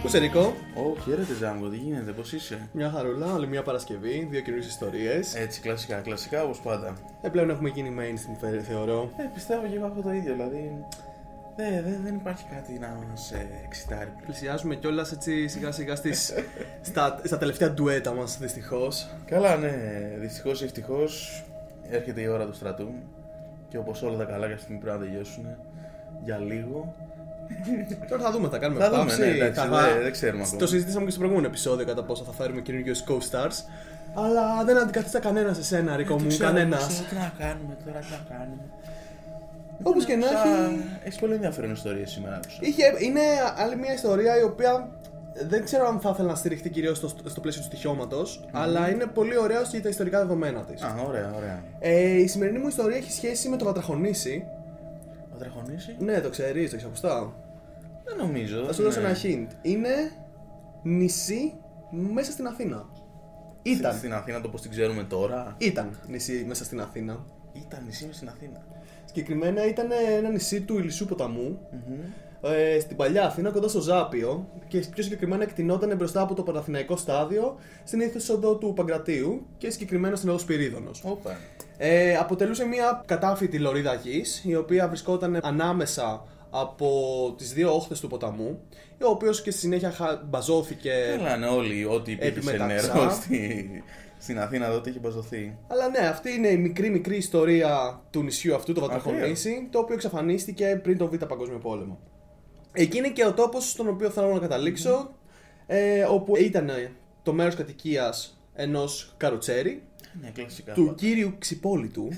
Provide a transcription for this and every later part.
Πού είσαι Νίκο, Ω, χαίρετε Ζάγκο, τι γίνεται, πώς είσαι; μια χαρούλα, άλλη μια Παρασκευή, δύο καινούριες ιστορίες. Έτσι, κλασικά, κλασικά όπως πάντα. Ε, πλέον έχουμε γίνει mainstream, θε- θεωρώ. Ε, πιστεύω και εγώ αυτό το ίδιο, δηλαδή. Δεν, δεν, δεν υπάρχει κάτι να μας ε, εξητάρει. Πλησιάζουμε κιόλας έτσι σιγά σιγά στις, στα, στα τελευταία ντουέτα μας, δυστυχώς. Καλά, ναι, δυστυχώς ή ευτυχώς έρχεται η ώρα του στρατού και όπως όλα τα καλά κάποια στιγμή πρέπει να τελειώσουν για λίγο. Τώρα θα δούμε, θα κάνουμε Θα δούμε, παύση, ναι, εντάξει, θα- δεν- δεν ξέρουμε ακόμα. Το συζητήσαμε και στο προηγούμενο επεισόδιο κατά πόσο θα φέρουμε καινούριους co-stars. Αλλά δεν αντικαθιστά κανένα σε σένα, Ρίκο μου, κανένας. Τι να κάνουμε τώρα, τι να κάνουμε. Όπως και να έχει. Έχεις πολύ ενδιαφέρον ιστορία σήμερα, άκουσα. Είχε, είναι άλλη μια ιστορία η οποία δεν ξέρω αν θα ήθελα να στηριχτεί κυρίως στο, στο πλαίσιο του στοιχειώματος, αλλά είναι πολύ ωραία για τα ιστορικά δεδομένα της. Α, ωραία, ωραία. Ε, η σημερινή μου ιστορία έχει σχέση με το Βατραχονήσι. Θα τρεχονήσει. Ναι, το ξέρεις, το έχεις ακουστά. Δεν νομίζω. Θα σου δώσω ναι. ένα hint. Είναι νησί μέσα στην Αθήνα. Ήταν. Στην Αθήνα το πώ την ξέρουμε τώρα. Ήταν νησί μέσα στην Αθήνα. Ήταν νησί μες στην Αθήνα. Συγκεκριμένα ήταν ένα νησί του Ηλισσού ποταμού, ε, στην παλιά Αθήνα, κοντά στο Ζάπιο και πιο συγκεκριμένα εκτινόταν μπροστά από το Παναθηναϊκό στάδιο στην είσοδο του Παγκρατίου και συγκεκριμένα στην οδός Σπυρίδωνος. Όπα. Ε, αποτελούσε μια κατάφυτη λωρίδα γης, η οποία βρισκόταν ανάμεσα από τις δύο όχθες του ποταμού, ο οποίος και στη συνέχεια χα- μπαζώθηκε. Καλά, ναι, όλοι. Ό,τι υπήρχε σε Επιμεταξά. νερό στη, στην Αθήνα τότε είχε μπαζωθεί. Αλλά ναι, αυτή είναι η μικρή μικρή ιστορία του νησιού αυτού, το Βατραχονήσι, το οποίο εξαφανίστηκε πριν τον Β' Παγκόσμιο Πόλεμο. Εκεί είναι και ο τόπος στον οποίο θέλω να καταλήξω, ε, όπου ήταν το μέρος κατοικίας ενός καροτσέρι, Ναι, κλασικά. του κύριου Ξυπόλυτου.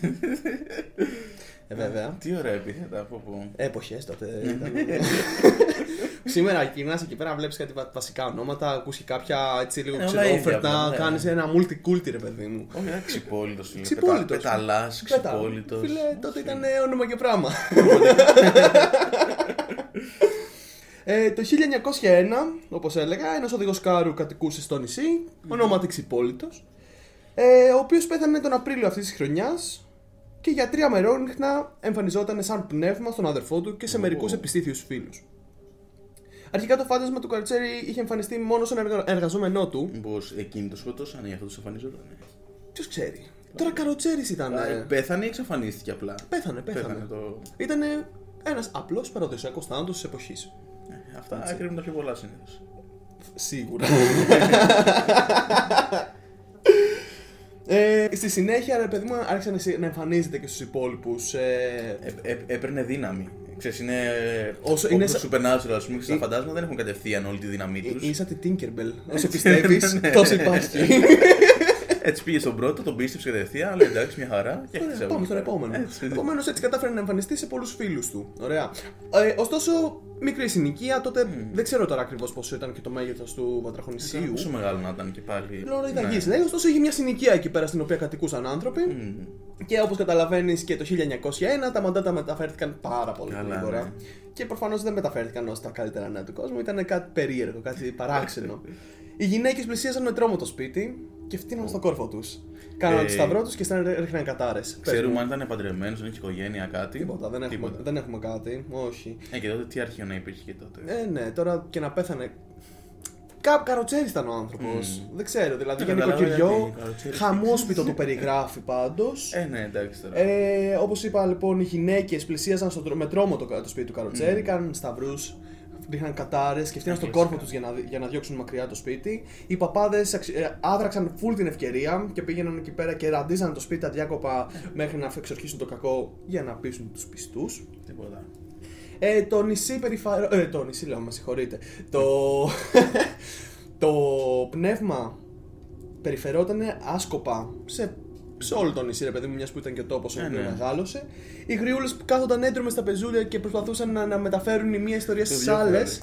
ε, βέβαια. Τι ωραία επίθετα από πού. Εποχές τότε ήταν. Σήμερα γυρνάς εκεί πέρα, βλέπεις κάτι βα- βασικά ονόματα, ακούς και κάποια έτσι λίγο Ε, όλα ίδια ξενόφερτα, απλά, ναι. κάνεις ένα multiculti ρε παιδί μου. Όχι, ένα ξυπόλυτος. Ξυπόλυτος. Πεταλάς, Πέτα. ξυπόλυτος. Φίλε, τότε ήταν ε, όνομα και πράγμα. ε, το 1901, όπως έλεγα, ένας οδηγός κάρου κατοικούσε στο νησί, ονόματι Ξυπόλυτος, ε, ο οποίος πέθανε τον Απρίλιο αυτής της χρονιάς και για τρία μερόνυχνα εμφανιζόταν σαν πνεύμα στον αδερφό του και σε Ω. μερικούς επιστήθιους φίλους. Αρχικά το φάντασμα του Καρτσέρι είχε εμφανιστεί μόνο στον εργα- εργαζόμενό του. Μήπως εκείνοι το σκοτώσαν ή αυτό τους εμφανιζόταν. Ποιος ξέρει. Τώρα Καροτσέρης ήταν. Ε, Πέθανε ή εξαφανίστηκε απλά; Πέθανε, πέθανε. το. Ήταν ένας απλός παραδοσιακός θάνατος της εποχής. Ε, Αυτά κρύβουν τα πιο πολλά συνήθως. Σίγουρα. ε, στη συνέχεια, ρε παιδί μου, άρχισε να σε- να εμφανίζεται και στους υπόλοιπους. Ε, Έπαιρνε δύναμη. Ξέρεις, είναι. Όσο Όσο είναι είναι σα- supernatural, ας πούμε, και στα Ε- φαντάσματα δεν έχουν κατευθείαν όλη τη δύναμή τους. είναι σαν τη Tinkerbell. Όσο πιστεύεις, ναι. τόσο υπάρχει. Έτσι πήγε στον πρώτο, τον πίστεψε κατευθείαν, λέει εντάξει, μια χαρά. Και Ωραία, άρχισε Πάμε από στον εκεί. επόμενο. Έτσι. Επομένως, έτσι κατάφερε να εμφανιστεί σε πολλούς φίλους του. Ωραία. Ε, ωστόσο, μικρή συνοικία, τότε δεν ξέρω τώρα ακριβώς πόσο ήταν και το μέγεθος του Βατραχονησίου. Πόσο μεγάλο να ήταν και πάλι. Λωρίδα Ναι. γης, ναι. Ωστόσο, είχε μια συνοικία εκεί πέρα στην οποία κατοικούσαν άνθρωποι. Μμμ. Και όπως καταλαβαίνεις και το 1901 τα μαντάτα μεταφέρθηκαν πάρα πολύ Καλά, γρήγορα. ναι. Και προφανώς δεν μεταφέρθηκαν ως τα καλύτερα νέα του κόσμου. Ήταν κάτι περίεργο, κάτι παράξενο. Οι γυναίκες πλησίαζαν με τρόμο το σπίτι και φτύναν στον κόρφο τους. Κάναν Ε, του σταυρό τους και στάνε ρίχναν κατάρες. Ξέρουμε αν ήταν παντρεμένο, αν είχε οικογένεια, κάτι. Τίποτα, δεν έχουμε, Τίποτα. δεν έχουμε κάτι. Όχι. Ε, και τότε τι αρχείο να υπήρχε και τότε. Ε, ναι, τώρα και να πέθανε. Κα, καροτσέρι ήταν ο άνθρωπος. Δεν ξέρω, δηλαδή για Δεν καταλαβαίνω νοικοκυριό. γιατί καροτσέρις. Χαμόσπιτο το περιγράφει πάντως. Ε, ναι, εντάξει τώρα. Ε, Όπως είπα λοιπόν, οι γυναίκες πλησίαζαν στο, τρό- με τρόμο το, το σπίτι του Καροτσέρη, κάναν σταυρούς, ρίχναν κατάρες και φτύναν στον κλασικά. κόρφο τους για να, για να διώξουν μακριά το σπίτι. Οι παπάδες άδραξαν full την ευκαιρία και πήγαιναν εκεί πέρα και ραντίζαν το σπίτι αδιάκοπα μέχρι να εξορχίσουν το κακό για να πείσουν τους πιστούς. Τίποτα. Ε, το νησί περιφαρο... Ε, το νησί λέω, με συγχωρείτε. Το... το πνεύμα περιφερόταν άσκοπα σε, σε όλο το νησί, ρε παιδί μου, μιας που ήταν και ο τόπος ο Ε, οποίο ναι. μεγάλωσε. Οι γριούλες που κάθονταν έντρομε στα πεζούλια και προσπαθούσαν να, να μεταφέρουν η μία ιστορία στις διαφέρει. άλλες.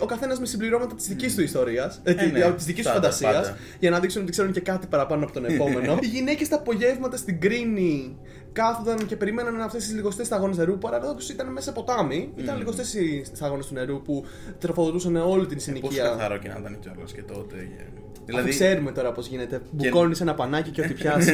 Ο καθένας με συμπληρώματα της δικής του ιστορίας, ε, Ε, ναι. της δικής του Πάντα, φαντασίας, πάντα. για να δείξουν ότι ξέρουν και κάτι παραπάνω από τον επόμενο. Οι γυναίκες τα απογεύματα στην κρίνη κάθονταν και περίμεναν αυτές τις λιγοστές σταγόνες νερού. Παραδόξως ήταν μέσα σε ποτάμι. Mm. Ήταν λιγοστές οι σταγόνες του νερού που τροφοδοτούσαν όλη την Πόσο συνοικία. καθαρό και να ήταν κιόλα και τότε. Δηλαδή... Δηλαδή, ξέρουμε τώρα πώς γίνεται. Μπουκώνεις ένα πανάκι και ό,τι πιάσει.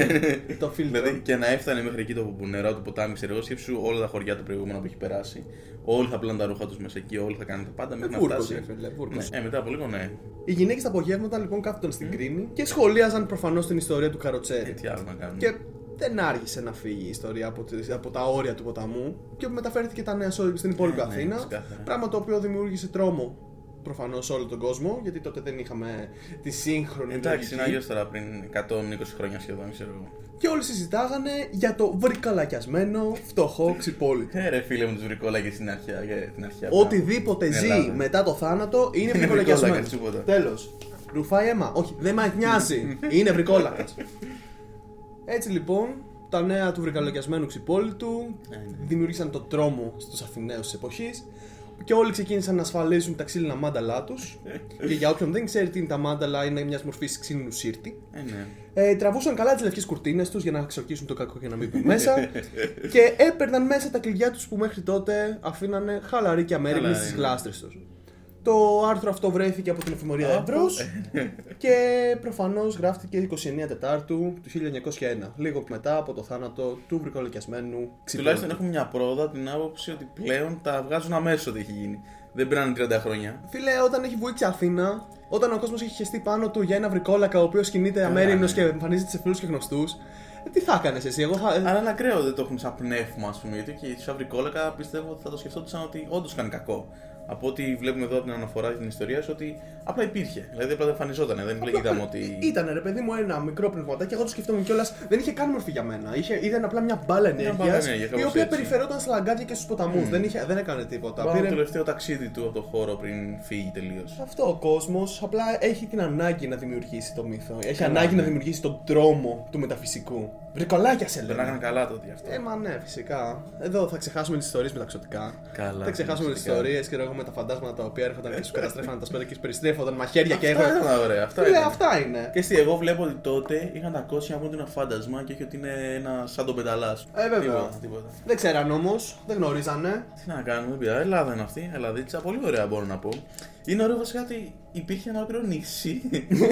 το φίλτρο. δηλαδή και να έφτανε μέχρι εκεί το που νερό του ποτάμι, ξέρω εγώ, σκέψου όλα τα χωριά του προηγούμενου που έχει περάσει. Όλοι θα πλένουν τα ρούχα τους μέσα εκεί, όλοι θα κάνουν τα πάντα μέχρι να βούρκος, φτάσει. ρε φίλε, βούρκος. Ναι, ε, μετά από λίγο ναι. Οι γυναίκες τα απογεύματα λοιπόν κάθονταν στην κρίνη και σχολίαζαν προφανώς την ιστορία του Ε, Καροτσέρι. τι άλλο να κάνουν. Και δεν άργησε να φύγει η ιστορία από, τις- από τα όρια του ποταμού και μεταφέρθηκε τα νέα σε όλη- στην υπόλοιπη Ναι, ναι, Αθήνα. ξεκάθαρα. πράγμα το οποίο δημιούργησε τρόμο προφανώς σε όλο τον κόσμο, γιατί τότε δεν είχαμε τη σύγχρονη Εντάξει, λογική. είναι αγιώ τώρα πριν 120 χρόνια σχεδόν, ξέρω εγώ. Και όλοι συζητάγανε για το βρικαλακιασμένο, φτωχό ξυπόλυτο. Ε, ρε φίλε μου, τους βρικόλακες στην αρχαία. για την αρχαία Οτιδήποτε Στην ζει Ελλάδα. μετά το θάνατο είναι Είναι βρικολακιασμένο. βρικόλακας, τίποτα. Τέλος. Ρουφάει αίμα. Όχι, δεν με νοιάζει. είναι βρικόλακα. Έτσι λοιπόν, τα νέα του βρικαλακιασμένου ξυπόλυτου Ε, ναι. δημιούργησαν το τρόμο στους Αθηναίους της εποχής και όλοι ξεκίνησαν να ασφαλίζουν τα ξύλινα μάνταλά τους. και για όποιον δεν ξέρει τι είναι τα μάνταλα, είναι μιας μορφής ξύλινου σύρτη. Ε, ναι. Ε, τραβούσαν καλά τις λευκές κουρτίνες τους για να ξορκίσουν το κακό και να μην μπουν μέσα. και έπαιρναν μέσα τα κλειδιά τους που μέχρι τότε αφήνανε χαλαροί και αμέριμνοι Χαλαροί, στις ναι. γλάστρες τους. Το άρθρο αυτό βρέθηκε από την εφημερίδα Α, Εμπρός ναι. και προφανώς γράφτηκε 29 Τετάρτου του 1901, λίγο μετά από το θάνατο του βρικολοκιασμένου ξυπόλυτου. Τουλάχιστον έχουμε μια πρόοδο από την άποψη ότι πλέον τα βγάζουν αμέσως ότι έχει γίνει. Δεν πήραν 30 χρόνια. Φίλε, όταν έχει βουήξει Αθήνα, όταν ο κόσμος έχει χεστεί πάνω του για ένα βρικόλακα ο οποίος κινείται αμέριμνο ναι. και εμφανίζεται σε φίλους και γνωστούς, ε, τι θα έκανες εσύ, εγώ θα. Αλλά είναι ακραίο δεν το έχουν σαν πνεύμα, ας πούμε. Γιατί και οι Σαβρικόλακα πιστεύω ότι θα το σκεφτόντουσαν ότι όντως κάνει κακό. Από ό,τι βλέπουμε εδώ από την αναφορά τη ιστορία, ότι απλά υπήρχε. Δηλαδή απλά δεν εμφανιζόταν. Δεν λέγαμε ότι. Ήταν ρε παιδί μου ένα μικρό πνευματάκι, εγώ το σκεφτόμουν κιόλας. Δεν είχε καν μορφή για μένα. Είχε, ήταν απλά μια μπάλα ενέργεια μπάλα ενέργειας, η κάπως οποία έτσι. περιφερόταν στα λαγκάδια και στους ποταμούς. Δεν, είχε, δεν έκανε τίποτα. Πάμε Πήρε- το τελευταίο ταξίδι του από το χώρο πριν φύγει τελείως. Αυτό ο κόσμος απλά έχει την ανάγκη να δημιουργήσει το μύθο. Έχει Καλά, ανάγκη ναι. να δημιουργήσει τον τρόμο του μεταφυσικού. Βρικολάκια σε Δεν έκαναν λένε. καλά τότε γι' αυτό. Ε, μα ναι, φυσικά. Εδώ θα ξεχάσουμε τις ιστορίες με τα ξωτικά. Καλά, Θα ξεχάσουμε τις φυσικά. ιστορίες και εγώ με τα φαντάσματα τα οποία έρχονταν και σου καταστρέφανε τα σπίτια και σου περιστρέφονταν μαχαίρια και Αυτά εγώ. ήταν ωραία. Αυτά, Φίλε, ήταν. αυτά είναι. Και στη, εγώ βλέπω ότι τότε είχαν τα κότσια μου ότι είναι ένα φάντασμα και όχι ότι είναι ένα σαν τον πενταλά. Ε, βέβαια. Τίποτα, τίποτα. Δεν ξέραν όμως, δεν γνωρίζανε. Τι να κάνουμε, δεν πειράζει. Ελλάδα είναι αυτή, Ελλαδίτσα. Πολύ ωραία μπορώ να πω. Είναι ωραίο βασικά ότι υπήρχε ένα ολόκληρο νησί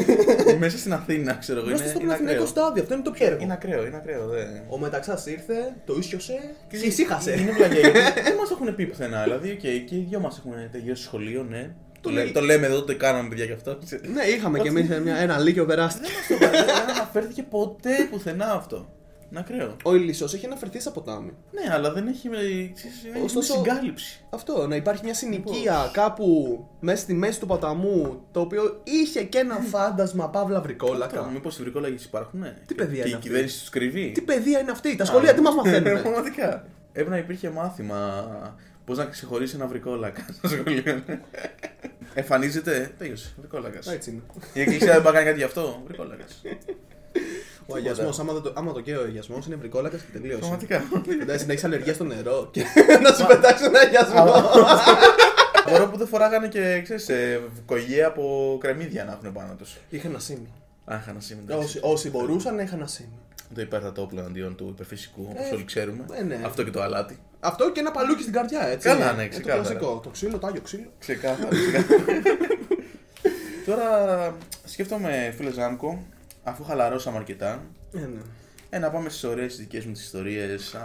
μέσα στην Αθήνα, ξέρω εγώ. Είμαστε Είναι, στο είναι πλαθυνικό ακραίο. στάδιο, αυτό είναι το πιέργο. Είναι ακραίο, είναι ακραίο. Δε. Ο μεταξάς ήρθε, το ίσιοσε και ησύχασε. Είναι βλακία, γιατί δεν μας έχουν πει πουθενά. Δηλαδή, okay, και οι δυο μας έχουν τελειώσει σχολείο, ναι. Το, λέ- λέει. το λέμε εδώ, το κάναμε παιδιά γι' αυτό. Ναι, είχαμε κι εμείς ένα λύκειο περάστηκε. Δεν μας το είπαν, δεν αναφέρθηκε ποτέ πουθενά αυτό. Είναι ακραίο. Ο Ηλισσό έχει αναφερθεί στα ποτάμι. Ναι, αλλά δεν έχει. ξέρεις, έχει Ωστόσο- συγκάλυψη. Αυτό, να υπάρχει μια συνοικία κάπου μέσα στη μέση του ποταμού το οποίο είχε και ένα φάντασμα παύλα βρικόλακα. Μήπως οι βρικόλαγε υπάρχουν, ναι. Τι παιδεία Και είναι η αυτή; κυβέρνηση τους κρυβεί; Τι παιδεία είναι αυτή, τα σχολεία τι μας μαθαίνουν. Πραγματικά. Έπρεπε να υπήρχε μάθημα πώς να ξεχωρίσει ένα βρικόλακα στο σχολείο. Εμφανίζεται. Τέλειωσε. Βρικόλακας. Έτσι είναι. Η εκκλησία δεν πάει να κάνει κάτι γι' αυτό. Βρικόλακας. Ο αγιασμός, άμα, δεν το- άμα το καίει ο αγιασμός, είναι βρικόλακα και τελείωσε. Πραγματικά. Εντάξει, να έχεις αλλεργία στο νερό και να σου πετάξει ένα αγιασμό. Μπορώ που δεν φοράγανε και ξέρεις, ε, κογιέ από κρεμμύδια να έχουν πάνω τους. Είχα ένα σήμη. Αχ, ένα σήμα. Όσοι, όσοι μπορούσαν είχαν ένα σήμη. Το υπέρτατο όπλο αντίον του υπερφυσικού, όπως Ε, όλοι ξέρουμε. ε, ναι. Αυτό και το αλάτι. Αυτό και ένα παλούκι στην καρδιά, έτσι. Καλά, ναι, Ε, Το ξεκάθαρα. κλασικό. Το ξύλο, το άγιο ξύλο. Ξεκάθαρα. ξεκάθαρα. Τώρα σκέφτομαι, φίλε Ζάμκο, αφού χαλαρώσαμε αρκετά, Ε, ναι. ε, να πάμε στις ωραίες δικές μου τις ιστορίες,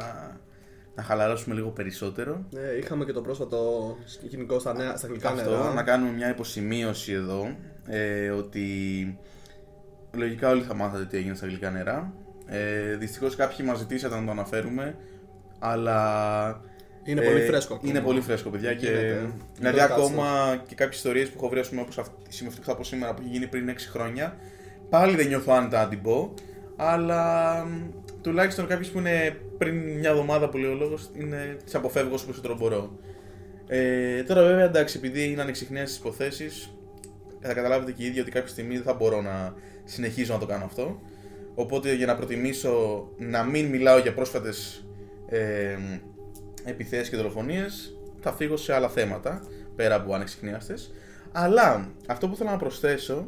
να χαλαρώσουμε λίγο περισσότερο. Ε, είχαμε και το πρόσφατο σκηνικό στα, νέα, στα αγγλικά Αυτό, νερά. να κάνουμε μια υποσημείωση εδώ, ε, ότι λογικά όλοι θα μάθατε τι έγινε στα αγγλικά νερά. Ε, Δυστυχώς κάποιοι μας ζητήσατε να το αναφέρουμε, αλλά Είναι πολύ φρέσκο ακόμα. Είναι πολύ φρέσκο, παιδιά. Και, Γίνεται. δηλαδή, Ρωτάς το. ακόμα και κάποιες ιστορίες που έχω βρει, όπω αυτή η συμμετοχή που θα πω σήμερα που έχει γίνει πριν 6 χρόνια, πάλι δεν νιώθω άνετα να την πω. Αλλά μ, τουλάχιστον κάποιε που είναι πριν μια εβδομάδα που λέει ο λόγος, τι αποφεύγω όσο περισσότερο μπορώ. Ε, τώρα, βέβαια, εντάξει, επειδή είναι ανεξιχνές τι υποθέσεις, θα καταλάβετε και οι ίδιοι ότι κάποια στιγμή δεν θα μπορώ να συνεχίζω να το κάνω αυτό. Οπότε για να προτιμήσω να μην μιλάω για πρόσφατες ε, επιθέσεις και δολοφονίες θα φύγω σε άλλα θέματα πέρα από ανεξιχνίαστες. Αλλά αυτό που θέλω να προσθέσω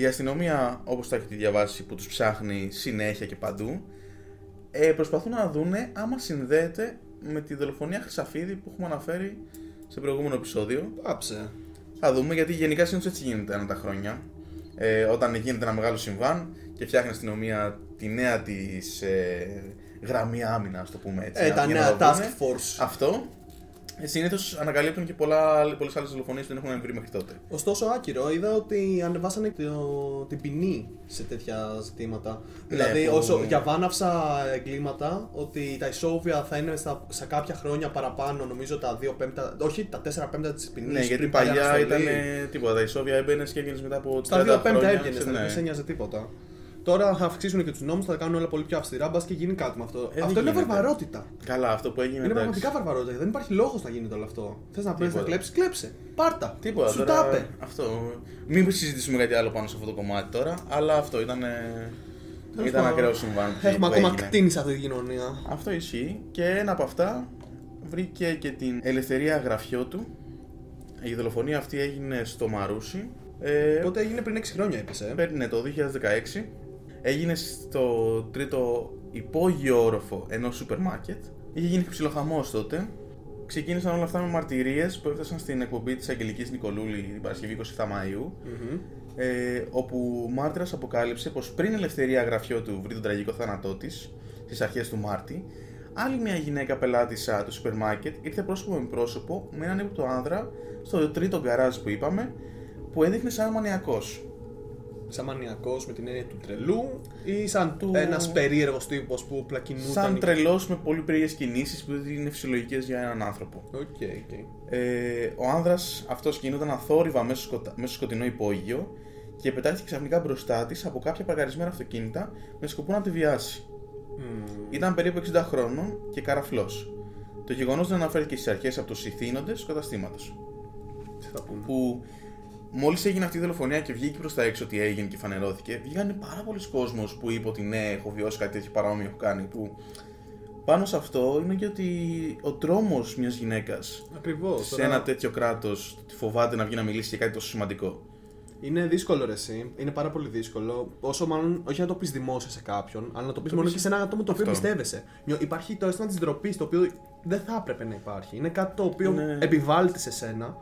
η αστυνομία όπως τα έχετε διαβάσει που τους ψάχνει συνέχεια και παντού Ε, προσπαθούν να δούνε άμα συνδέεται με τη δολοφονία Χρυσαφίδη που έχουμε αναφέρει σε προηγούμενο επεισόδιο. Πάψε. Θα δούμε γιατί γενικά συνήθως έτσι γίνεται ανά τα χρόνια. Ε, όταν γίνεται ένα μεγάλο συμβάν και φτιάχνει η αστυνομία τη νέα της ε, γραμμή άμυνας, α το πούμε έτσι. Ε, να τα βγει να νέα το task δούνε. force. Αυτό. Ε, Συνήθως ανακαλύπτουν και πολλές άλλες δολοφονίες που δεν έχουν βρει μέχρι τότε. Ωστόσο, άκυρο, είδα ότι ανεβάσανε το, την ποινή σε τέτοια ζητήματα. δηλαδή, που- όσο για βάναυσα εγκλήματα, ότι τα ισόβια θα είναι στα, σε κάποια χρόνια παραπάνω, νομίζω τα 2 πέμπτα, όχι τα 4 πέμπτα της ποινής. Ναι, γιατί παλιά ήταν τίποτα. Τα ισόβια έμπαινε και έβγαινε μετά από 30 Στα 2 πέμπτα χρόνια, έβγαινε, σε- δεν ναι. σε νοιάζε τίποτα. Τώρα θα αυξήσουν και τους νόμους, θα τα κάνουν όλα πολύ πιο αυστηρά, μπας και γίνει κάτι με αυτό. δεν αυτό είναι γίνεται. βαρβαρότητα. Καλά, αυτό που έγινε. Είναι εντάξει. πραγματικά βαρβαρότητα. Δεν υπάρχει λόγος να γίνεται όλο αυτό. Θες να παίρνει να Τίποτα. κλέψεις, κλέψε. Πάρτα. Τίποτα. Σου τώρα, τα είπε. Αυτό. Μην συζητήσουμε κάτι άλλο πάνω σε αυτό το κομμάτι τώρα, αλλά αυτό ήταν. Τέλος Ήταν πάντων. ακραίο συμβάν. που- Έχουμε που ακόμα έγινε. κτίνη σε αυτή τη κοινωνία. Αυτό ισχύει και ένα από αυτά βρήκε και την ελευθερία γραφιότου. Η δολοφονία αυτή έγινε στο Μαρούσι. Ε, Τότε έγινε πριν 6 χρόνια, είπες. Ε. Παίρνει το 2016. Έγινε στο τρίτο υπόγειο όροφο ενός σούπερ μάρκετ. Είχε γίνει και ψιλοχαμός τότε. Ξεκίνησαν όλα αυτά με μαρτυρίες που έφτασαν στην εκπομπή της Αγγελικής Νικολούλη την Παρασκευή 27 Μαΐου. Μμμ. Ε, όπου ο μάρτυρας αποκάλυψε πως πριν η ελευθερία γραφιό του βρει τον τραγικό θάνατό της στις αρχές του Μάρτη, άλλη μια γυναίκα πελάτισσα του σούπερ μάρκετ ήρθε πρόσωπο με πρόσωπο με έναν ύποπτο άνδρα στο τρίτο γκαράζ που είπαμε που έδειχνε σαν μανιακός. Σαν μανιακός με την έννοια του τρελού ή σαν Του- ένας περίεργος τύπος που απλά κινούταν. Σαν τρελός με πολύ περίεργες κινήσεις που δεν είναι φυσιολογικές για έναν άνθρωπο. Οκ, οκ. Ε, ο άνδρας αυτός κινούνταν αθόρυβα μέσα στο, σκοτα... μέσα στο σκοτεινό υπόγειο και πετάχτηκε ξαφνικά μπροστά της από κάποια παρκαρισμένα αυτοκίνητα με σκοπό να τη βιάσει. Μμμ. Ήταν περίπου 60 χρόνων και καραφλός. Το γεγονός δεν αναφέρθηκε στις αρχές από τους ηθήνοντες του καταστήματο. Τι θα πούνε; Που μόλις έγινε αυτή η δολοφονία και βγήκε προς τα έξω ότι έγινε και φανερώθηκε, βγήκαν πάρα πολλοί κόσμος που είπε ότι ναι, έχω βιώσει κάτι τέτοιο παρόμοιο έχω κάνει. Που πάνω σε αυτό είναι και ότι ο τρόμος μιας γυναίκας Ακριβώς. σε ένα τέτοιο κράτος φοβάται να βγει να μιλήσει για κάτι τόσο σημαντικό. Είναι δύσκολο ρε εσύ. Είναι πάρα πολύ δύσκολο. Όσο μάλλον όχι να το πεις δημόσια σε κάποιον, αλλά να το πεις Το μόνο πεις- και σε ένα άτομο το οποίο Αυτό. πιστεύεσαι. Νιώ- Υπάρχει το αίσθημα της ντροπής, το οποίο δεν θα έπρεπε να υπάρχει. Είναι κάτι το οποίο Ναι. επιβάλλεται σε σένα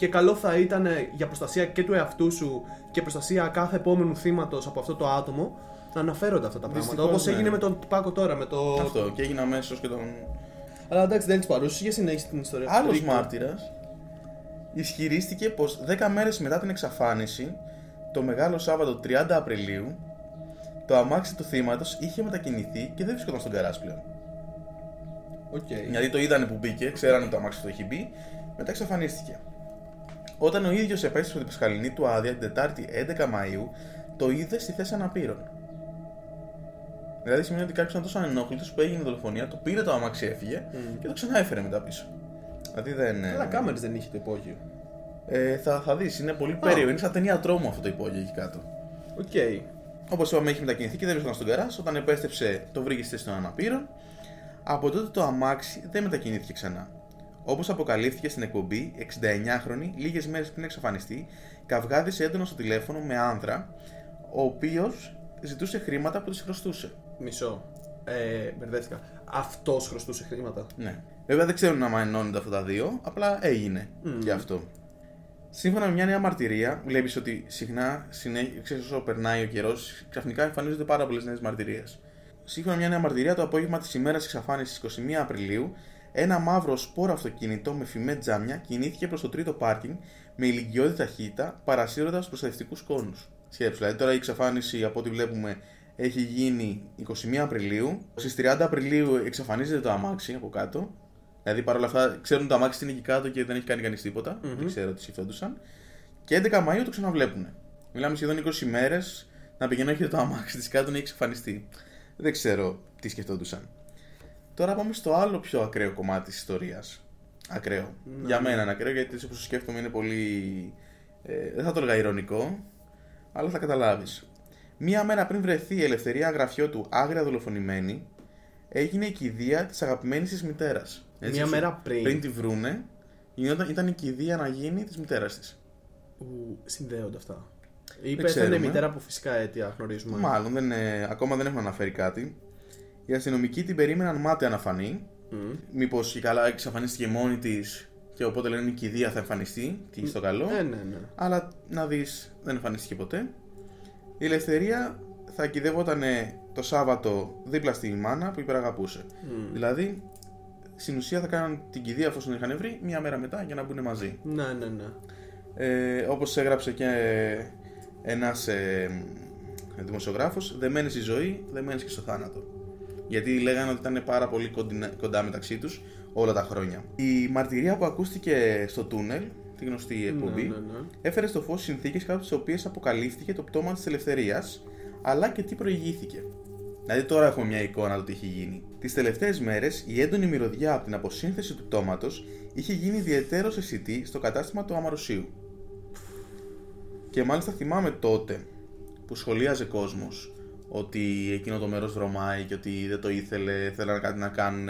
και καλό θα ήταν για προστασία και του εαυτού σου και προστασία κάθε επόμενου θύματος από αυτό το άτομο να αναφέρονται αυτά τα πράγματα. Δυστυχώς, Όπως ναι. έγινε με τον Πάκο τώρα. Με το... Αυτό και έγινε αμέσως και τον. Αλλά εντάξει, δεν τη παρούσες. Για συνέχιση την ιστορία. Άλλος Ρίκο. μάρτυρας ισχυρίστηκε πως 10 μέρες μετά την εξαφάνιση, το μεγάλο Σάββατο 30 Απριλίου, το αμάξι του θύματος είχε μετακινηθεί και δεν βρισκόταν στο γκαράζ πλέον. Οκ. Γιατί το είδανε που μπήκε, ξέρανε ότι το αμάξι του έχει μπει, μετά εξαφανίστηκε. Όταν ο ίδιος επέστρεψε από την πασχαλινή του άδεια την Τετάρτη 11 Μαΐου, το είδε στη θέση αναπήρων. Δηλαδή σημαίνει ότι κάποιος ήταν τόσο ανενόχλητος που έγινε η δολοφονία, το πήρε το αμάξι, έφυγε και το ξανά έφερε μετά πίσω. Δηλαδή δεν. Αλλά κάμερες δεν είχε το υπόγειο. Ε, θα, θα δεις, είναι πολύ περίεργο. Είναι σαν ταινία τρόμου αυτό το υπόγειο εκεί κάτω. Οκ. Όπως είπαμε, έχει μετακινηθεί και δεν βρίσκονταν στο γκαράζ. Όταν επέστρεψε, το βρήκε στη θέση των αναπήρων. Από τότε το αμάξι δεν μετακινήθηκε ξανά. Όπως αποκαλύφθηκε στην εκπομπή, 69χρονη, λίγες μέρες πριν εξαφανιστεί, καυγάδισε έντονα στο τηλέφωνο με άνδρα, ο οποίος ζητούσε χρήματα που τη χρωστούσε. Μισό. Ε, μπερδεύτηκα. Αυτός χρωστούσε χρήματα. Ναι. Βέβαια δεν ξέρουν να ενώνονται αυτά τα δύο, απλά έγινε γι' αυτό. Σύμφωνα με μια νέα μαρτυρία, βλέπεις ότι συχνά, συνέ- ξέρεις, όσο περνάει ο καιρός, ξαφνικά εμφανίζονται πάρα πολλές νέες μαρτυρίες. Σύμφωνα με μια νέα μαρτυρία, το απόγευμα της ημέρας τη εξαφάνιση 21 Απριλίου, ένα μαύρο σπόρο αυτοκίνητο με φημέ τζάμια κινήθηκε προς το τρίτο πάρκινγκ με ηλικιώδη ταχύτητα, παρασύροντας προστατευτικούς κόνους. Σκέψου, δηλαδή τώρα η εξαφάνιση από ό,τι βλέπουμε έχει γίνει 21 Απριλίου. Στις 30 Απριλίου εξαφανίζεται το αμάξι από κάτω. Δηλαδή παρόλα αυτά ξέρουν το αμάξι είναι εκεί κάτω και δεν έχει κάνει κανείς τίποτα. Δεν ξέρω τι σκεφτόντουσαν. Και 11 Μαου το ξαναβλέπουν. Μιλάμε σχεδόν 20 μέρες να πηγαίνει όχι το αμάξι της κάτω να έχει εξαφανιστεί. Δεν ξέρω τι σκεφτόντουσαν. Τώρα πάμε στο άλλο πιο ακραίο κομμάτι της ιστορίας. Ακραίο. Για μένα είναι ακραίο γιατί έτσι όπως το σκέφτομαι είναι πολύ. Ε, δεν θα το έλεγα ηρωνικό, αλλά θα καταλάβεις. Μία μέρα πριν βρεθεί η ελευθερία γραφιό του άγρια δολοφονημένη, έγινε η κηδεία της αγαπημένης της μητέρας. Μία μέρα πριν. Πριν τη βρούνε, γινόταν, ήταν η κηδεία να γίνει της μητέρας της. Ου, συνδέονται αυτά. Ή Δεν πέθανε ξέρουμε. η μητέρα από φυσικά αίτια, γνωρίζουμε. Μάλλον δεν, ε, ακόμα δεν έχουν αναφέρει κάτι. Οι αστυνομικοί την περίμεναν μάταια να φανεί. Μήπως η καλά εξαφανίστηκε μόνη της και οπότε λένε η κηδεία θα εμφανιστεί. Τι στο καλό. Ε, ναι, ναι. Αλλά να δεις, δεν εμφανίστηκε ποτέ. Η ελευθερία θα κυδεύονταν το Σάββατο δίπλα στη μάνα που υπεραγαπούσε. Δηλαδή, στην ουσία θα κάναν την κηδεία εφόσον είχαν βρει μία μέρα μετά για να μπουν μαζί. Ναι, ναι, ναι. Ε, όπως έγραψε και ένας ε, δημοσιογράφος, δεμένες στη ζωή, δεμένες και στο θάνατο. Γιατί λέγανε ότι ήταν πάρα πολύ κοντινα- κοντά μεταξύ τους όλα τα χρόνια. Η μαρτυρία που ακούστηκε στο τούνελ, τη γνωστή εκπομπή, ναι, ναι. έφερε στο φως συνθήκες κάτω τις οποίες αποκαλύφθηκε το πτώμα της ελευθερίας, αλλά και τι προηγήθηκε. Δηλαδή τώρα έχουμε μια εικόνα του τι έχει γίνει. Τις τελευταίες μέρες, η έντονη μυρωδιά από την αποσύνθεση του πτώματος είχε γίνει ιδιαίτερος αισθητή στο κατάστημα του Αμαρουσίου. Και μάλιστα θυμάμαι τότε που σχολίαζε κόσμος ότι εκείνο το μέρος δρομάει και ότι δεν το ήθελε, θέλανε κάτι να κάνουν.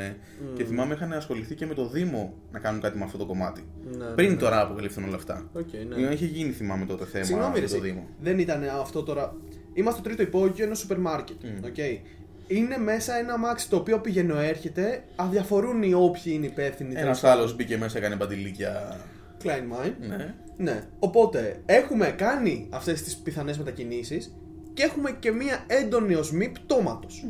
Και θυμάμαι είχαν ασχοληθεί και με το Δήμο να κάνουν κάτι με αυτό το κομμάτι. Ναι, ναι, Πριν ναι. τώρα αποκαλύφθηκαν όλα αυτά. Οκ, ναι. Είχε γίνει, θυμάμαι τότε θέμα Συγγνώμη, ρε, με το εσύ. Δήμο. δεν ήταν αυτό τώρα. Είμαστε στο τρίτο υπόγειο ενός σούπερ μάρκετ. οκ. Είναι μέσα ένα αμάξι το οποίο πηγαινοέρχεται, αδιαφορούν οι όποιοι είναι υπεύθυνοι. Ένας άλλος μπήκε μέσα, έκανε πατιλίκια. Κλάιν μάιν. Ναι. Ναι. Οπότε έχουμε κάνει αυτές τις πιθανές μετακινήσεις και έχουμε και μία έντονη οσμή πτώματος.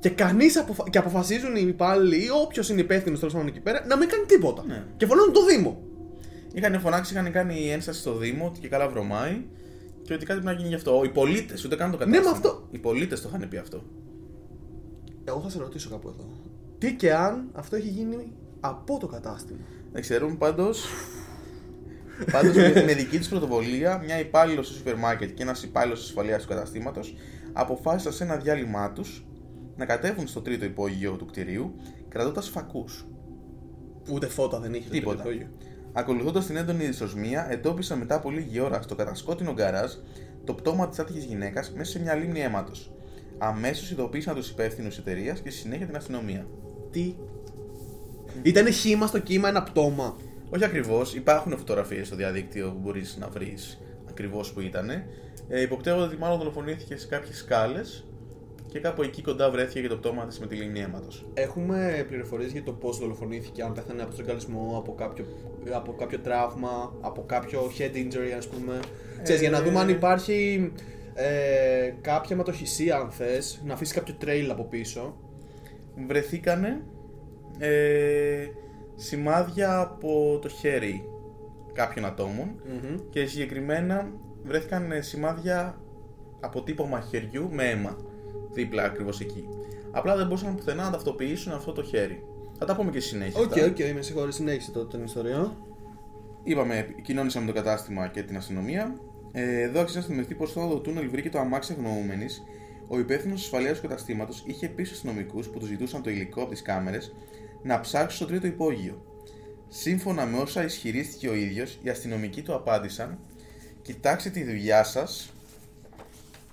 Και κανείς αποφα... και αποφασίζουν οι υπάλληλοι ή όποιος είναι υπεύθυνος τέλος πάντων εκεί πέρα να μην κάνει τίποτα. Ναι. Και φωνώνουν το Δήμο. Είχαν φωνάξει, είχαν κάνει ένσταση στο Δήμο ότι και καλά βρωμάει και ότι κάτι πρέπει να γίνει γι' αυτό. Οι πολίτες, ούτε καν το κατάστημα. Ναι, μα αυτό- Οι πολίτες το είχαν πει αυτό. Εγώ θα σε ρωτήσω κάπου εδώ. Τι και αν αυτό έχει γίνει από το κατάστημα; Δεν ξέρουμε πάντως. Πάντως με, με δική του πρωτοβολία, μια υπάλληλος στο σούπερ μάρκετ και ένας υπάλληλος τη ασφαλείας του καταστήματος αποφάσισαν σε ένα διάλειμμά τους να κατέβουν στο τρίτο υπόγειο του κτηρίου κρατώντας φακούς. Ούτε φώτα δεν είχε το Τίποτα. τρίτο υπόγειο. Ακολουθώντας την έντονη δυσοσμία, εντόπισαν μετά από λίγη ώρα στο κατασκότεινο γκαράζ το πτώμα της άτυχης γυναίκας μέσα σε μια λίμνη αίματος. Αμέσως ειδοποίησαν τους υπεύθυνους εταιρείας και στη συνέχεια την αστυνομία. Τι; Ήταν χήμα στο κύμα ένα πτώμα. Όχι ακριβώς, υπάρχουν φωτογραφίες στο διαδίκτυο που μπορείς να βρεις ακριβώς που ήταν. Ε, υποπτεύονται ότι μάλλον δολοφονήθηκε σε κάποιες σκάλες και κάπου εκεί κοντά βρέθηκε και το πτώμα της με τη λίμνη αίματος. Έχουμε πληροφορίες για το πώς δολοφονήθηκε, αν πέθανε από στρογγαλισμό, από κάποιο, από κάποιο τραύμα, από κάποιο head injury ας πούμε. Ξέρεις, για να δούμε αν υπάρχει ε, κάποια αιματοχυσία αν θες, να αφήσεις κάποιο trail από πίσω. Βρεθήκανε ε, σημάδια από το χέρι κάποιων ατόμων Μμμ. και συγκεκριμένα βρέθηκαν ε, σημάδια αποτύπωμα χεριού με αίμα δίπλα ακριβώς εκεί. Απλά δεν μπορούσαν πουθενά να ταυτοποιήσουν αυτό το χέρι. Θα τα πούμε και στη συνέχεια. Οκ, αυτά. οκ, με συγχωρείς, συνέχισε τότε την ιστορία. Είπαμε, κοινώνησαμε το κατάστημα και την αστυνομία. Ε, εδώ άξιζε να θυμηθεί πως όταν το τούνελ βρήκε το αμάξι αγνοούμενης, ο υπεύθυνος ασφαλείας του καταστήματος είχε πει στους αστυνομικούς που του ζητούσαν το υλικό από τις κάμερες να ψάξουν στο τρίτο υπόγειο. Σύμφωνα με όσα ισχυρίστηκε ο ίδιος, οι αστυνομικοί του απάντησαν: Κοιτάξτε τη δουλειά σας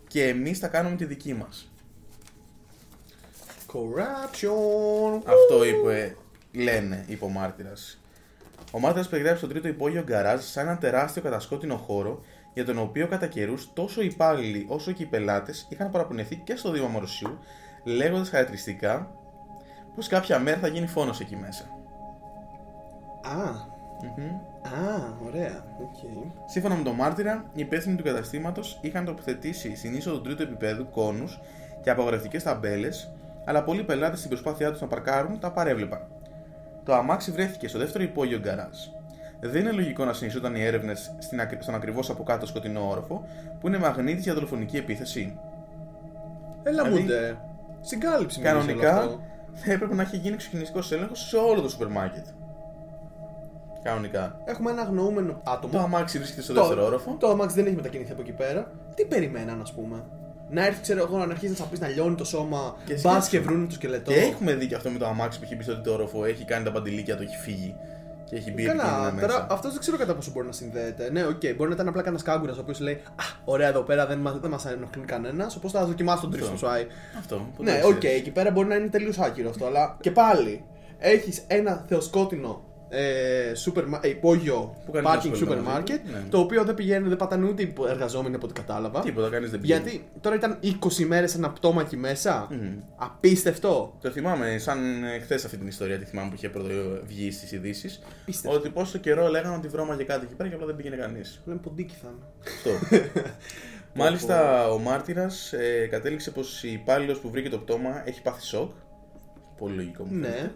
και εμείς θα κάνουμε τη δική μας. Corruption! Αυτό είπε, λένε, είπε ο μάρτυρας. Ο μάρτυρας περιγράφει στο τρίτο υπόγειο γκαράζ σαν ένα τεράστιο κατασκότεινο χώρο για τον οποίο κατά καιρούς τόσο οι υπάλληλοι όσο και οι πελάτες είχαν παραπονεθεί και στο Δήμο Μαρουσιού, λέγοντας χαρακτηριστικά πως κάποια μέρα θα γίνει φόνος εκεί μέσα. Α, α, ωραία, οκ. Σύμφωνα με τον μάρτυρα, οι υπεύθυνοι του καταστήματος είχαν τοποθετήσει στην είσοδο του τρίτου επίπεδου κόνους και απαγορευτικές ταμπέλες, αλλά πολλοί πελάτες στην προσπάθειά τους να παρκάρουν τα παρέβλεπαν. Το αμάξι βρέθηκε στο δεύτερο υπόγειο γκαράζ. Δεν είναι λογικό να συνεχίζονταν οι έρευνες στον ακριβώς από κάτω σκοτεινό όροφο, που είναι μαγνήτη για δολοφονική επίθεση. Έλα Δηλαδή, μου ντε. Συγκάλυψη μου όλο Κανονικά αυτό. Θα έπρεπε να έχει γίνει εξοκινητικό έλεγχος σε όλο το σούπερ μάρκετ. Κανονικά. Έχουμε ένα αγνοούμενο άτομο. Το αμάξι βρίσκεται στο Το- δεύτερο όροφο. Το αμάξι δεν έχει μετακινηθεί από εκεί πέρα. Τι περιμέναν, ας πούμε; Να έρθει, ξέρω εγώ, να αρχίσει να σαπεί να λιώνει το σώμα. Και Μπας σκέψου. και βρούνε το σκελετό. Και έχουμε δει και αυτό με το αμάξι που έχει μπει στο τρίτο όροφο, έχει κάνει τα παντιλίκια, το έχει φύγει και έχει μπει επικίνδυνα Καλά, μέσα. τώρα αυτός δεν ξέρω κατά πόσο μπορεί να συνδέεται. Ναι, οκ, μπορεί να ήταν απλά κανένας κάγκουρας ο οποίος λέει Α, ωραία εδώ πέρα δεν, μα- δεν μας ενοχλεί κανένας. Οπότε θα δοκιμάσω τον τρίτο Αυτό. σουάι. Αυτό. ποτέ Ναι, δεν οκ, ξέρεις. εκεί πέρα μπορεί να είναι τελείως άκυρος αυτό, αλλά και πάλι έχεις ένα θεοσκότεινο ε, σούπερ, μα- ε, υπόγειο Που κάνει parking ένα σούπερ σχόλιο μαζί μάρκετ, του, ναι. το οποίο δεν πηγαίνουν, δεν πατάνε ούτε οι εργαζόμενοι από ό,τι κατάλαβα. Τίποτα, κανείς δεν πήγε. Γιατί τώρα ήταν 20 μέρες ένα πτώμα εκεί μέσα. Μμμ. Απίστευτο. Το θυμάμαι, σαν χθες αυτή την ιστορία, τη θυμάμαι που είχε πρώτο βγει στις ειδήσεις. Απίστευτο. Ότι πόσο καιρό λέγανε ότι βρώμαγε κάτι εκεί πέρα και απλά δεν πήγαινε κανείς. Λέμε ποντίκι θα είναι. Αυτό. Μάλιστα, ο μάρτυρας ε, κατέληξε πως η υπάλληλος που βρήκε το πτώμα έχει πάθει σοκ. Πολύ λογικό μου φαίνεται. Ναι.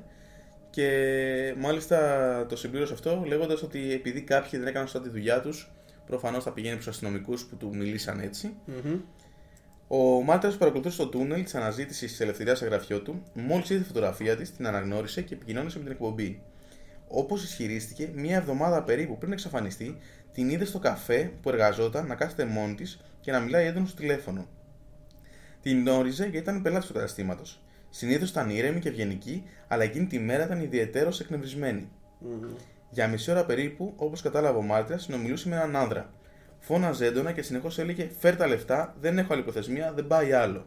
Και μάλιστα το συμπλήρωσε αυτό λέγοντας ότι επειδή κάποιοι δεν έκαναν σωστά τη δουλειά τους, προφανώς θα πηγαίνει προς αστυνομικούς που του μιλήσαν έτσι. Μμμ. Ο μάρτυρας που παρακολουθούσε το τούνελ της αναζήτησης της ελευθερίας σε γραφείο του, μόλις είδε τη φωτογραφία της, την αναγνώρισε και επικοινώνησε με την εκπομπή. Όπως ισχυρίστηκε, μία εβδομάδα περίπου πριν εξαφανιστεί, την είδε στο καφέ που εργαζόταν να κάθεται μόνη της και να μιλάει έντονο στο τηλέφωνο. Την γνώριζε γιατί ήταν πελάτης του καταστήματος. Συνήθως ήταν ήρεμη και ευγενική, αλλά εκείνη τη μέρα ήταν ιδιαίτερος εκνευρισμένη. Μμμ. Για μισή ώρα περίπου, όπως κατάλαβε ο μάρτυρα, συνομιλούσε με έναν άνδρα. Φώναζε έντονα και συνεχώς έλεγε: Φέρ τα λεφτά, δεν έχω άλλη προθεσμία, δεν πάει άλλο.